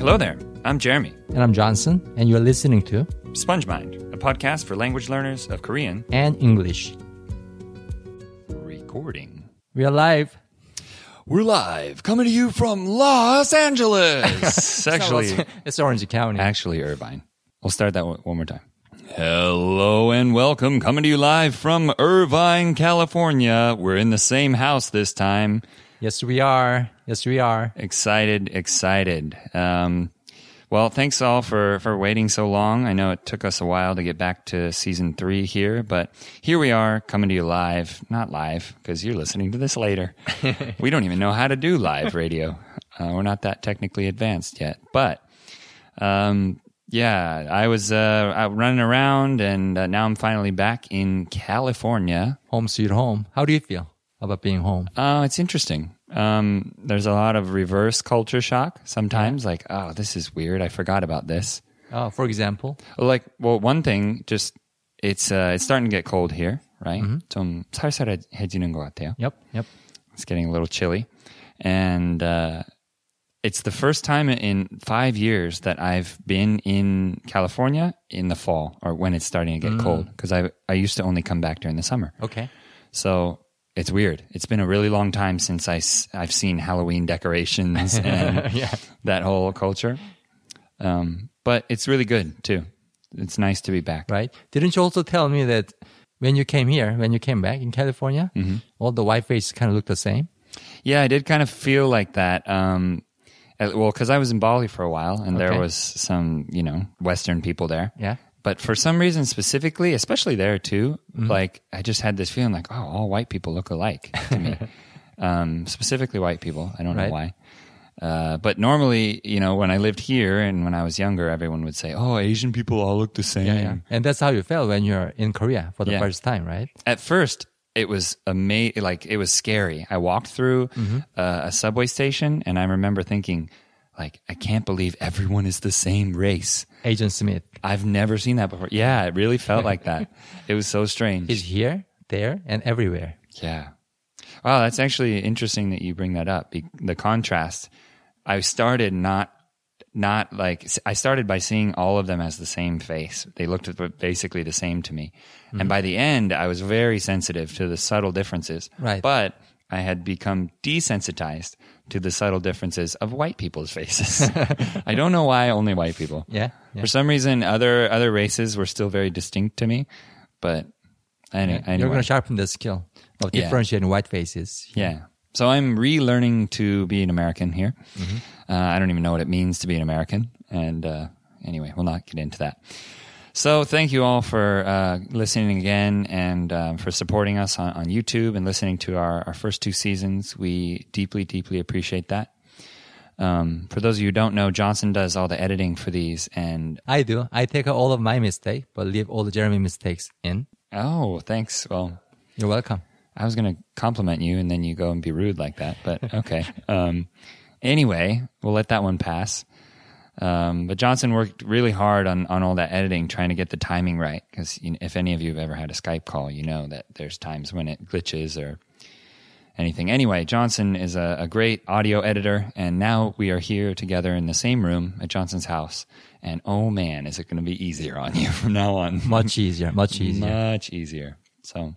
Hello there. I'm Jeremy. And I'm Jonson, and you're listening to SpongeMind, a podcast for language learners of Korean. and English. Recording. We are live. We're live, coming to you from Los Angeles. actually, it's Orange County. actually Irvine. We'll start that one one more time. Hello and welcome, coming to you live from Irvine, California. We're in the same house this time. Yes, we are. Yes, we are. Excited, excited. Um, well, thanks all for, for waiting so long. I know it took us a while to get back to season three here, but here we are coming to you live. Not live, because you're listening to this later. we don't even know how to do live radio. Uh, we're not that technically advanced yet. But, um, yeah, I was uh, running around and uh, now I'm finally back in California. Home sweet home. How do you feel about being home? Oh, it's interesting. Um, there's a lot of reverse culture shock sometimes, like, oh, this is weird. I forgot about this. Uh, for example, Like, well, one thing, just it's uh, it's starting to get cold here, right? 좀 살살해지는 것 같아요. yep, yep. It's getting a little chilly, and uh, it's the first time in five years that I've been in California in the fall or when it's starting to get cold. Because I I used to only come back during the summer. Okay. So it's weird. It's been a really long time since I, I've seen Halloween decorations and Yeah. that whole culture. Um, but it's really good too. It's nice to be back. Right. Didn't you also tell me that when you came here, when you came back in California, Mm-hmm. all the white faces kind of looked the same? Yeah, I did kind of feel like that. Um, well, because I was in Bali for a while and there was some, you know, Western people there. Yeah. But for some reason, specifically, especially there too, Mm-hmm. like I just had this feeling like, oh, all white people look alike to me. um, specifically white people. I don't Right. know why. Uh, but normally, you know, when I lived here and when I was younger, everyone would say, "Oh, Asian people all look the same." Yeah, yeah. And that's how you felt when you're in Korea for the Yeah. first time, right? At first, it was amazing. Like it was scary. I walked through uh, a subway station, and I remember thinking, like, I can't believe everyone is the same race. Agent Smith I've never seen that before. Yeah, it really felt like that. It was so strange. is here, there, and everywhere. Yeah. Wow, that's actually interesting that you bring that up. The contrast. I started not not like I started by seeing all of them as the same face. They looked basically the same to me. And mm. by the end, I was very sensitive to the subtle differences. Right. But I had become desensitized to the subtle differences of white people's faces. I don't know why only white people. Yeah. yeah. For some reason, other other races were still very distinct to me. But any, You're going to sharpen the skill of Yeah. differentiating white faces. Yeah. So I'm relearning to be an American here. Uh, I don't even know what it means to be an American. And uh, anyway, we'll not get into that. So thank you all for uh, listening again and um, for supporting us on, on YouTube and listening to our, our first two seasons. We deeply, deeply appreciate that. Um, for those of you who don't know, Jonson does all the editing for these. And I do. I take all of my mistake, but leave all the Jeremy mistakes in. oh, thanks. Well, You're welcome. I was going to compliment you and then you go and be rude like that, but okay. um, anyway, we'll let that one pass. Um, but Jonson worked really hard on, on all that editing, trying to get the timing right. Because you know, if any of you have ever had a Skype call, you know that there's times when it glitches or anything. Anyway, Jonson is a, a great audio editor, and now we are here together in the same room at Jonson's house. And oh man, is it going to be easier on you from now on? Much easier. Much easier. Much easier. So,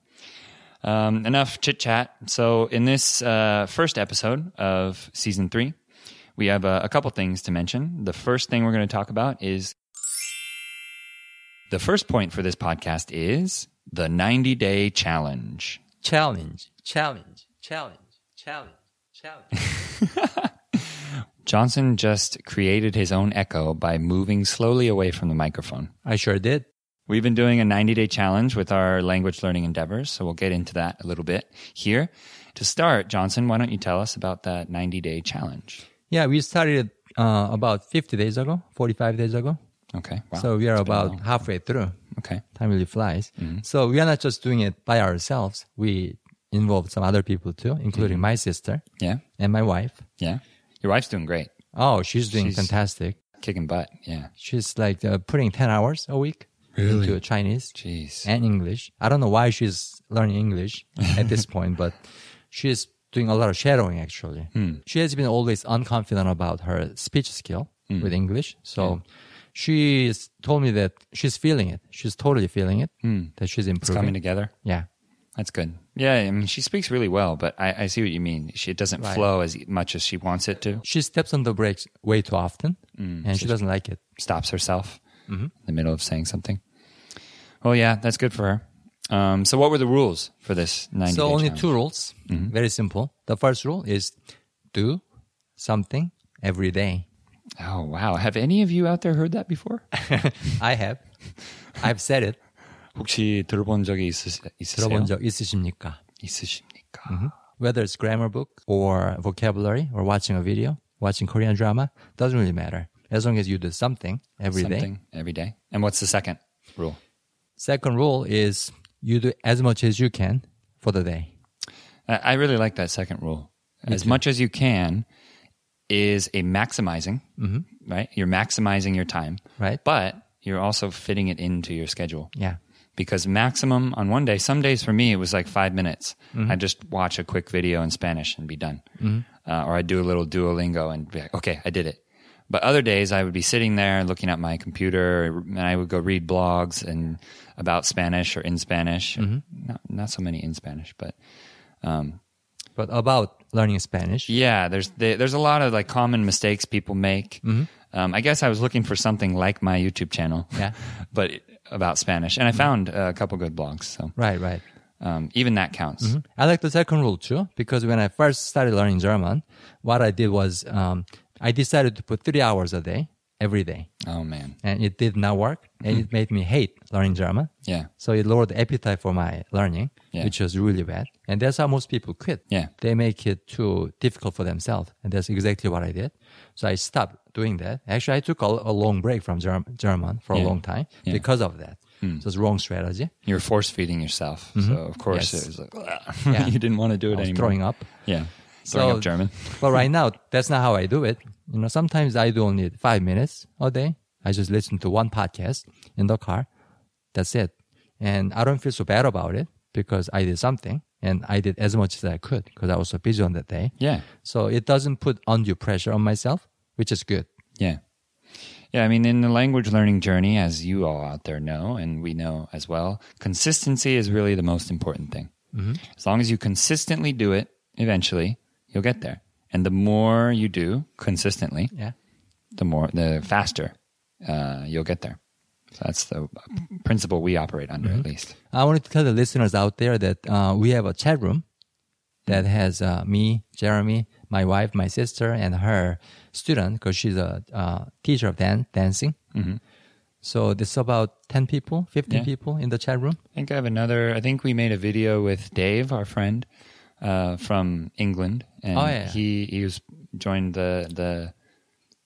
um, enough chit chat. So, in this uh, first episode of season three, we have a, a couple things to mention. The first thing we're going to talk about is the first point for this podcast is the 90 day challenge. Challenge. Challenge. Challenge. Challenge. Challenge. Jonson just created his own echo by moving slowly away from the microphone. I sure did. We've been doing a 90 day challenge with our language learning endeavors, so we'll get into that a little bit here. To start, Jonson, why don't you tell us about that 90 day challenge? Yeah, we started uh, about 50 days ago, 45 days ago. Okay. Wow. So we are It's been a about halfway through. Okay. Time really flies. Mm-hmm. So we are not just doing it by ourselves. We involved some other people too, including Mm-hmm. my sister Yeah. and my wife. Yeah. Your wife's doing great. Oh, she's doing She's- fantastic. Kicking butt. Yeah. She's like uh, putting 10 hours a week Really? into Chinese Jeez. and English. I don't know why she's learning English at this point, but she's doing a lot of shadowing actually. Hmm. She has been always unconfident about her speech skill. with English. So she s- told me that she's feeling it. She's totally feeling it. That she's It's improving. coming together. yeah. That's good. Yeah, I mean, she speaks really well, but I, I see what you mean. She it doesn't Right. flow as much as she wants it to. She steps on the brakes way too often, Mm, and she doesn't like it. Stops herself Mm-hmm. in the middle of saying something. Well, yeah, that's good for her. Um, so, what were the rules for this ninety? So day only challenge? two rules. Mm-hmm. Very simple. The first rule is do something every day. Oh wow! Have any of you out there heard that before? I have. I've said it. 혹시 들어본 적이 있으, 있으세요? 들어본 적 있으십니까? 있으십니까? Whether it's grammar book or vocabulary or watching a video, watching Korean drama, doesn't really matter. As long as you do something every day. Something every day. And what's the second rule? Second rule is you do as much as you can for the day. I I really like that second rule. As much as you can is a maximizing, mm-hmm. right? You're maximizing your time, Right. But you're also fitting it into your schedule. Yeah. Because maximum on one day, some days for me, it was like five minutes. Mm-hmm. I'd just watch a quick video in Spanish and be done. Mm-hmm. Uh, or I'd do a little Duolingo and be like, okay, I did it. But other days I would be sitting there looking at my computer and I would go read blogs and about Spanish or in Spanish. Not, not so many in Spanish, but But about learning Spanish, Yeah, there's there- there's a lot of like common mistakes people make. Um, I guess I was looking for something like my YouTube channel, Yeah. but about Spanish, and I found a couple good blogs. So right, right. um, even that counts. I like the second rule too because when I first started learning German, what I did was um, I decided to put three hours a day every day, Oh man, and it did not work, and it mm-hmm. made me hate learning German. yeah, So it lowered the appetite for my learning, Yeah. which was really bad. And that's how most people quit. Yeah. They make it too difficult for themselves. And that's exactly what I did. So I stopped doing that. Actually, I took a, a long break from Germ- German for Yeah. a long time Yeah. Because of that. Hmm. So it's wrong strategy. you're force feeding yourself. Mm-hmm. So of course Yes. it was like Yeah. you didn't want to do it I was anymore. throwing up. Yeah, throwing So- up German. but right now, that's not how I do it. You know, sometimes I do only five minutes a day. I just listen to one podcast in the car. That's it. And I don't feel so bad about it because I did something and I did as much as I could because I was so busy on that day. Yeah, So it doesn't put undue pressure on myself, which is good. Yeah. Yeah, I mean, in the language learning journey, as you all out there know, and we know as well, consistency is really the most important thing. Mm-hmm. As long as you consistently do it, eventually you'll get there. And the more you do consistently, Yeah. the more, the faster uh, you'll get there. So that's the principle we operate under, at least. I wanted to tell the listeners out there that uh, we have a chat room that has uh, me, Jeremy, my wife, my sister, and her student because she's a uh, teacher of dan- dancing. So there's about 10 people, 15 Yeah. people in the chat room. I think I have another. I think we made a video with Dave, our friend uh, from England, and Oh, yeah. he he was joined the the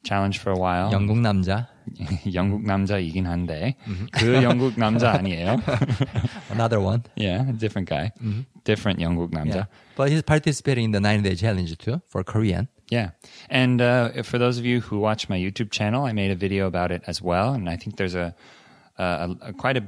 challenge for a while. 영국 남자. 영국 남자이긴 한데 그 영국 남자 아니에요. Another one. yeah, a different guy, different 영국 남자. Yeah. But he's participating in the 90 day challenge too for Korean. Yeah. And uh, for those of you who watch my YouTube channel, I made a video about it as well. And I think there's a, a, a quite a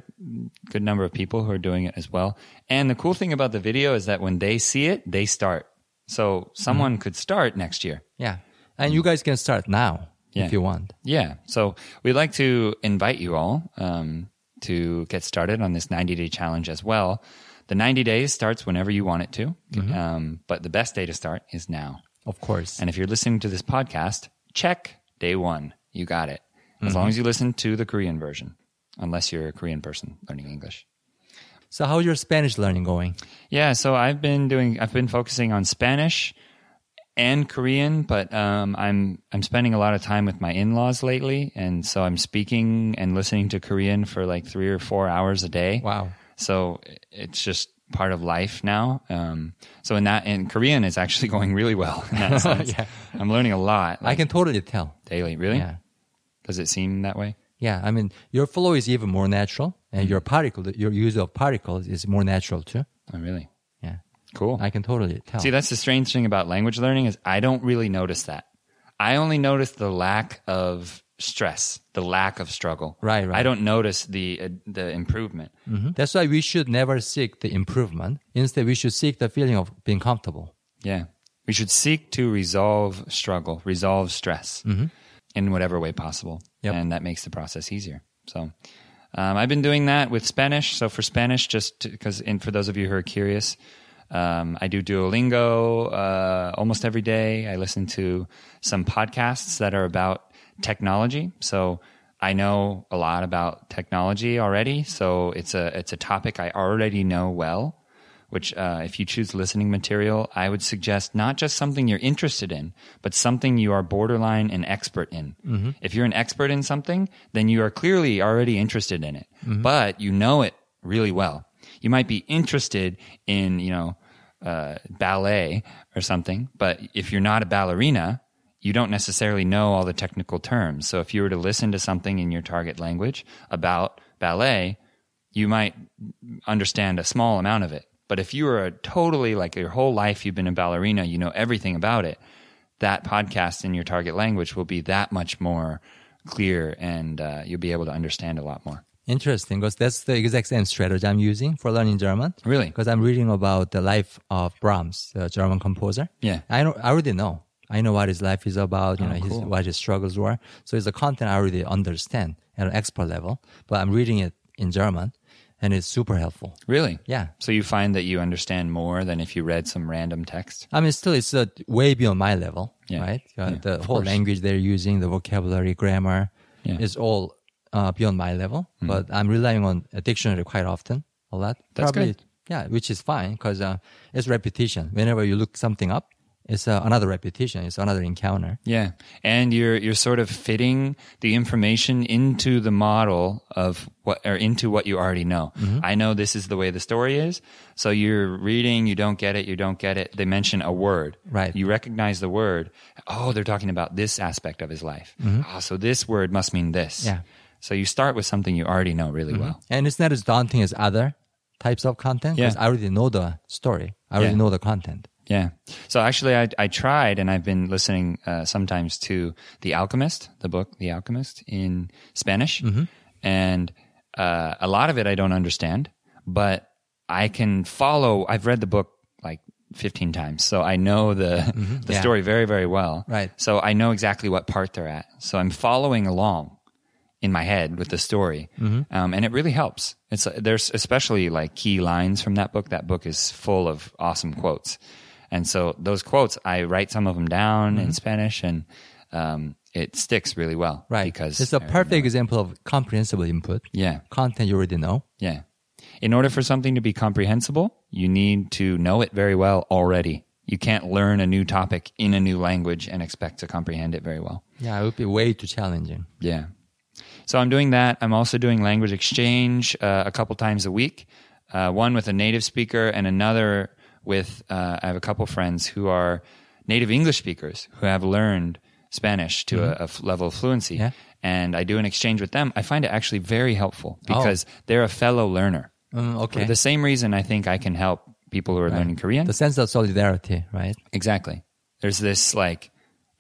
good number of people who are doing it as well. And the cool thing about the video is that when they see it, they start. So someone could start next year. Yeah. And you guys can start now Yeah. if you want. Yeah. So we'd like to invite you all um, to get started on this 90 day challenge as well. The 90 days starts whenever you want it to. Um, but the best day to start is now. Of course. And if you're listening to this podcast, check day one. You got it. As long as you listen to the Korean version, unless you're a Korean person learning English. So how's your Spanish learning going? Yeah, so I've been doing, I've been focusing on Spanish and Korean, but um, I'm I'm spending a lot of time with my in-laws lately, and so I'm speaking and listening to Korean for like three or four hours a day. Wow. So it's just part of life now. Um, so in that, in Korean, it's actually going really well. In that sense. Yeah. I'm learning a lot I can totally tell. daily. Really? Yeah. Does it seem that way? Yeah, I mean, your flow is even more natural, and your particle, your use of particles is more natural too. Oh, really? Yeah, Cool. I can totally tell. See, that's the strange thing about language learning is I don't really notice that. I only notice the lack of stress, the lack of struggle. Right, right. I don't notice the uh, the improvement. Mhm. That's why we should never seek the improvement. Instead, we should seek the feeling of being comfortable. Yeah. We should seek to resolve struggle, resolve stress. In whatever way possible, Yep. and that makes the process easier. So. Um, I've been doing that with Spanish. So for Spanish, just because, and for those of you who are curious, um, I do Duolingo uh, almost every day. I listen to some podcasts that are about technology. So I know a lot about technology already. So it's a it's a topic I already know well. Which, uh, if you choose listening material, I would suggest not just something you're interested in, but something you are borderline an expert in. If you're an expert in something, then you are clearly already interested in it, but you know it really well. You might be interested in, you know, uh, ballet or something, but if you're not a ballerina, you don't necessarily know all the technical terms. So if you were to listen to something in your target language about ballet, you might understand a small amount of it. But if you are a totally like your whole life you've been a ballerina, you know everything about it, that podcast in your target language will be that much more clear and uh, you'll be able to understand a lot more. Interesting, because that's the exact same strategy I'm using for learning German. Really? Because I'm reading about the life of Brahms, the German composer. Yeah. I know. I already know. I know what his life is about. You know, his, Oh, cool. what his struggles were. So it's a content I already understand at an expert level. But I'm reading it in German, and it's super helpful. Really? Yeah. So you find that you understand more than if you read some random text? I mean, still, it's uh, way beyond my level, Yeah. right? Uh, Yeah, the whole course. language they're using, the vocabulary, grammar, Yeah. Is all uh, beyond my level. But I'm relying on a dictionary quite often, a lot. That's Probably, good. Yeah, which is fine because uh, it's repetition. Whenever you look something up, it's uh, another repetition. It's another encounter. Yeah. And you're you're sort of fitting the information into the model of what or into what you already know. Mm-hmm. I know this is the way the story is. So you're reading, you don't get it, you don't get it. They mention a word. Right. You recognize the word. Oh, they're talking about this aspect of his life. Oh, so this word must mean this. Mm-hmm. Yeah. So you start with something you already know really well. And it's not as daunting as other types of content because Yeah. I already know the story. I already Yeah. know the content. Yeah. So actually, I, I tried, and I've been listening uh, sometimes to The Alchemist, the book The Alchemist in Spanish, and uh, a lot of it I don't understand, but I can follow. I've read the book like 15 times, so I know the the Yeah. story very very well. Right. So I know exactly what part they're at. So I'm following along in my head with the story, um, and it really helps. It's there's especially like key lines from that book. That book is full of awesome quotes, and so those quotes I write some of them down in Spanish, and um, it sticks really well. Right. because it's a I perfect example of comprehensible input. Yeah, Content you already know. yeah. In order for something to be comprehensible, you need to know it very well already. You can't learn a new topic in a new language and expect to comprehend it very well. Yeah, it would be way too challenging. Yeah. So I'm doing that. I'm also doing language exchange uh, a couple times a week. Uh, one with a native speaker and another with uh, I have a couple friends who are native English speakers who have learned Spanish to a, a f- level of fluency. Yeah. And I do an exchange with them. I find it actually very helpful Oh. because they're a fellow learner. Mm, okay. For the same reason I think I can help people who are learning Korean. the sense of solidarity, right? Exactly. There's this like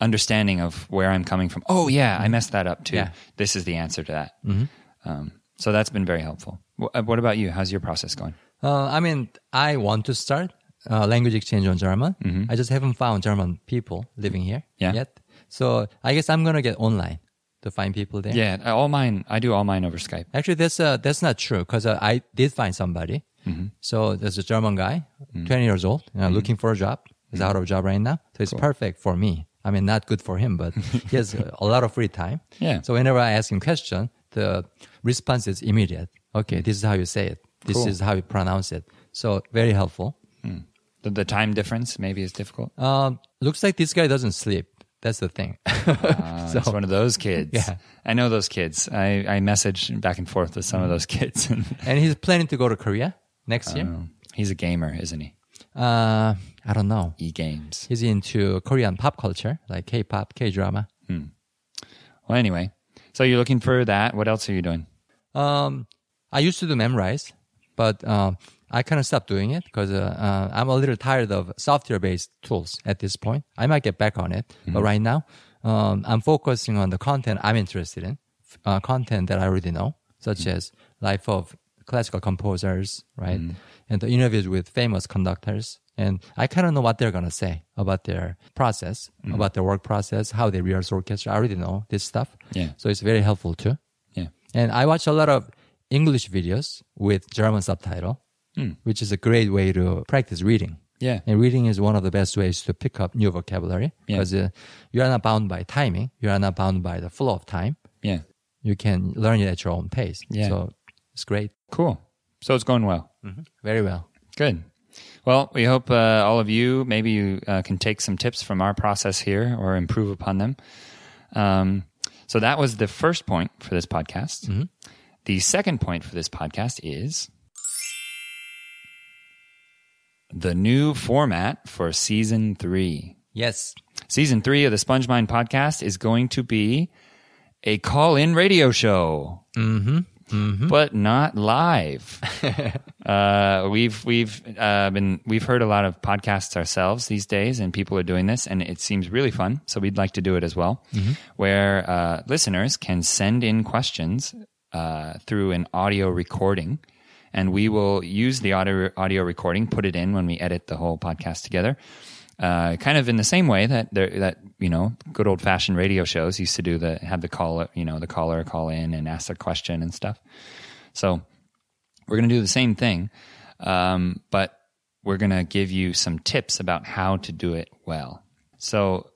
understanding of where I'm coming from. Oh yeah, I messed that up too. Yeah. This is the answer to that. Um, so that's been very helpful. Uh, what about you? How's your process going? Uh, I mean, I want to start uh, language exchange on German. I just haven't found German people living here Mm-hmm. Yeah. yet. So I guess I'm gonna get online to find people there. Yeah, uh, all mine. I do all mine over Skype. Actually, that's uh, that's not true because uh, I did find somebody. Mm-hmm. So there's a German guy, 20 years old, you know, Mm-hmm. looking for a job. He's out of job right now, so it's perfect for me. I mean, not good for him, but he has a lot of free time. Yeah. So whenever I ask him question, the response is immediate. Okay, this is how you say it. This Cool. is how you pronounce it. So very helpful. The, the time difference maybe is difficult. Um, looks like this guy doesn't sleep. That's the thing. Uh, it's one of those kids. Yeah. I know those kids. I, I message back and forth with some of those kids. and he's planning to go to Korea next year. Um, He's a gamer, isn't he? Uh, I don't know. E games. He's into Korean pop culture, like K-pop, K-drama. Well, anyway, so you're looking for that. What else are you doing? Um, I used to do Memrise, but um, I kind of stopped doing it because uh, uh, I'm a little tired of software-based tools at this point. I might get back on it, but right now um, I'm focusing on the content I'm interested in, uh, content that I already know, such as life of classical composers, right, and the interviews with famous conductors And I kind of know what they're going to say about their process, Mm-hmm. about their work process, how they rehearse orchestra. I already know this stuff. Yeah. So it's very helpful too. Yeah. And I watch a lot of English videos with German subtitle, which is a great way to practice reading. Yeah. And reading is one of the best ways to pick up new vocabulary Yeah. because uh, you are not bound by timing. You are not bound by the flow of time. Yeah. You can learn it at your own pace. Yeah. So it's great. Cool. So it's going well. Very well. Good. Well, we hope uh, all of you maybe you uh, can take some tips from our process here or improve upon them. Um, so that was the first point for this podcast. The second point for this podcast is the new format for season three. Yes. Season three of the SpongeMind podcast is going to be a call in radio show. But not live. uh, we've we've uh, been we've heard a lot of podcasts ourselves these days, and people are doing this, and it seems really fun. So we'd like to do it as well, where uh, listeners can send in questions uh, through an audio recording, and we will use the audio audio recording, put it in when we edit the whole podcast together. Uh, kind of in the same way that there, that you know good old fashioned radio shows used to do the have the caller you know the caller call in and ask a question and stuff. So we're going to do the same thing, um, but we're going to give you some tips about how to do it well. So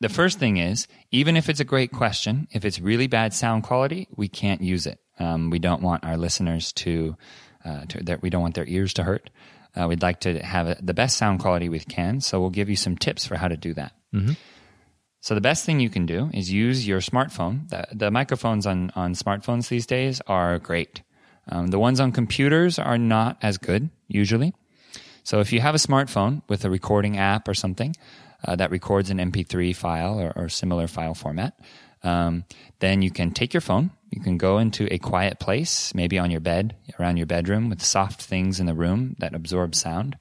the first thing is, even if it's a great question, if it's really bad sound quality, we can't use it. Um, we don't want our listeners to, uh, to that we don't want their ears to hurt. Uh, we'd like to have a, the best sound quality we can, so we'll give you some tips for how to do that. So the best thing you can do is use your smartphone. The, the microphones on, on smartphones these days are great. Um, the ones on computers are not as good usually. So if you have a smartphone with a recording app or something uh, that records an MP3 file or, or similar file format, um, then you can take your phone. You can go into a quiet place, maybe on your bed, around your bedroom, with soft things in the room that absorb sound.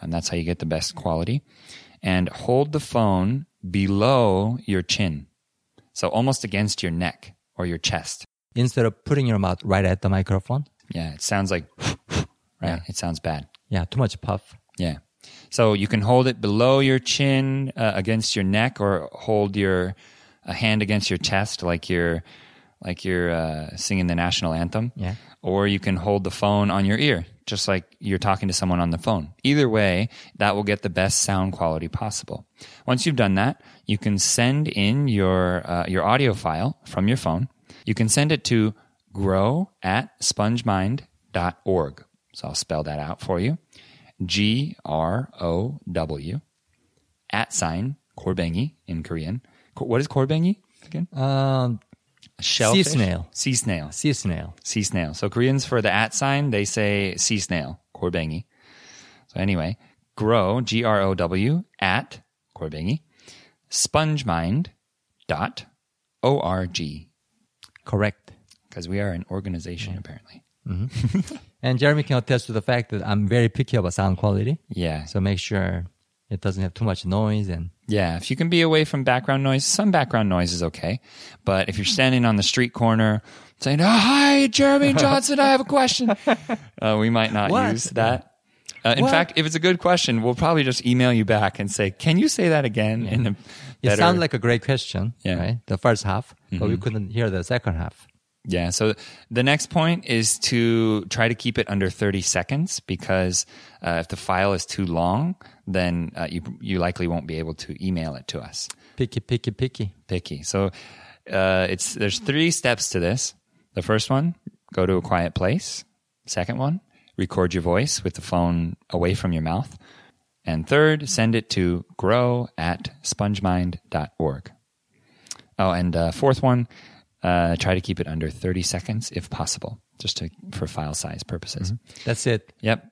And that's how you get the best quality. And hold the phone below your chin. So almost against your neck or your chest. Instead of putting your mouth right at the microphone. Yeah, it sounds like, right? Yeah. It sounds bad. Yeah, too much puff. Yeah. So you can hold it below your chin, uh, against your neck, or hold your a hand against your chest, like you're like you're uh, singing the national anthem. Yeah. Or you can hold the phone on your ear, just like you're talking to someone on the phone. Either way, that will get the best sound quality possible. Once you've done that, you can send in your uh, your audio file from your phone. You can send it to grow at spongemind.org. So I'll spell that out for you. G R O W at sign korbengi in Korean. What is korbengi again? Um, Shellfish? snail. Sea snail. sea snail. Sea snail. So Koreans for the at sign, they say sea snail, korbengi. So anyway, grow, G R O W, at korbengi, spongemind dot O R G. Correct. Because we are an organization, apparently. And Jeremy can attest to the fact that I'm very picky about sound quality. Yeah. So make sure it doesn't have too much noise and Yeah, if you can be away from background noise, some background noise is okay. But if you're standing on the street corner saying, oh, "Hi, Jeremy Jonson, I have a question," uh, we might not What? use that. Uh, in What? fact, if it's a good question, we'll probably just email you back and say, "Can you say that again?" In a it sounds like a great question, Yeah. right? The first half, but we couldn't hear the second half. Yeah. So the next point is to try to keep it under 30 seconds because uh, if the file is too long, then uh, you you likely won't be able to email it to us. Picky, picky, picky. picky. So uh, it's there's three steps to this. The first one, go to a quiet place. Second one, record your voice with the phone away from your mouth. And third, send it to grow at spongemind.org. Oh, and uh, fourth one, uh, try to keep it under 30 seconds if possible, just to, for file size purposes. That's it. Yep.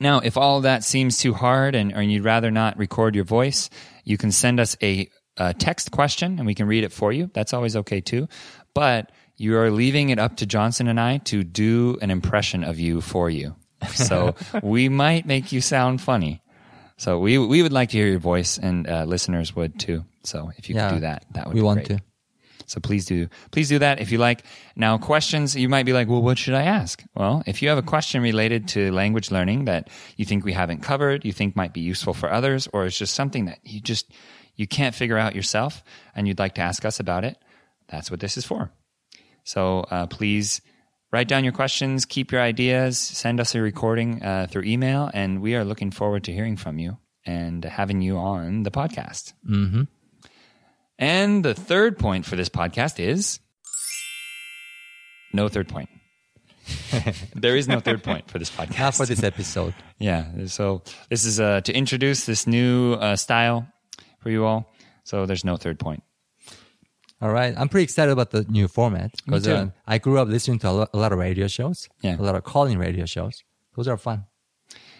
Now, if all that seems too hard and or you'd rather not record your voice, you can send us a, a text question and we can read it for you. That's always okay too. But you are leaving it up to Jonson and I to do an impression of you for you. So we might make you sound funny. So we we would like to hear your voice, and uh, listeners would too. So if you Yeah. could do that, that would we be want great. to. So please do, please do that if you like. Now, questions, you might be like, well, what should I ask? Well, if you have a question related to language learning that you think we haven't covered, you think might be useful for others, or it's just something that you just, you can't figure out yourself and you'd like to ask us about it, that's what this is for. So uh, please write down your questions, keep your ideas, send us a recording uh, through email, and we are looking forward to hearing from you and having you on the podcast. Mm-hmm. And the third point for this podcast is no third point. there is no third point for this podcast. Not for this episode. Yeah. So this is uh, to introduce this new uh, style for you all. So there's no third point. All right. I'm pretty excited about the new format because uh, I grew up listening to a lot, a lot of radio shows, Yeah. a lot of calling radio shows. Those are fun.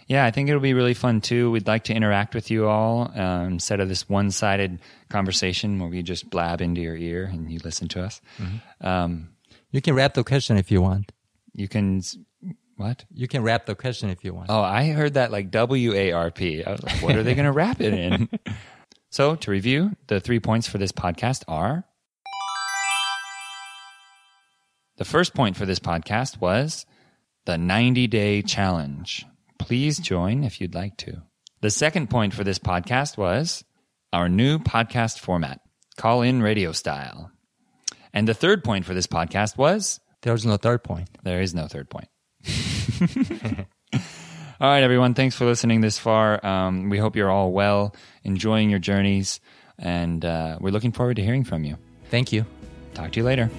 Yeah, I think it'll be really fun too. We'd like to interact with you all um, instead of this one-sided conversation where we just blab into your ear and you listen to us. Um, You can wrap the question if you want. you can what? You can wrap the question if you want. Oh, I heard that like W A R P. I was like, what are they going to wrap it in? so, to review, the three points for this podcast are the first point for this podcast was the 90 day challenge. Please join if you'd like to. The second point for this podcast was our new podcast format, call in radio style. And the third point for this podcast was There's no third point. there is no third point. all right, everyone. Thanks for listening this far. Um, we hope you're all well, enjoying your journeys, and uh, we're looking forward to hearing from you. Thank you. Talk to you later.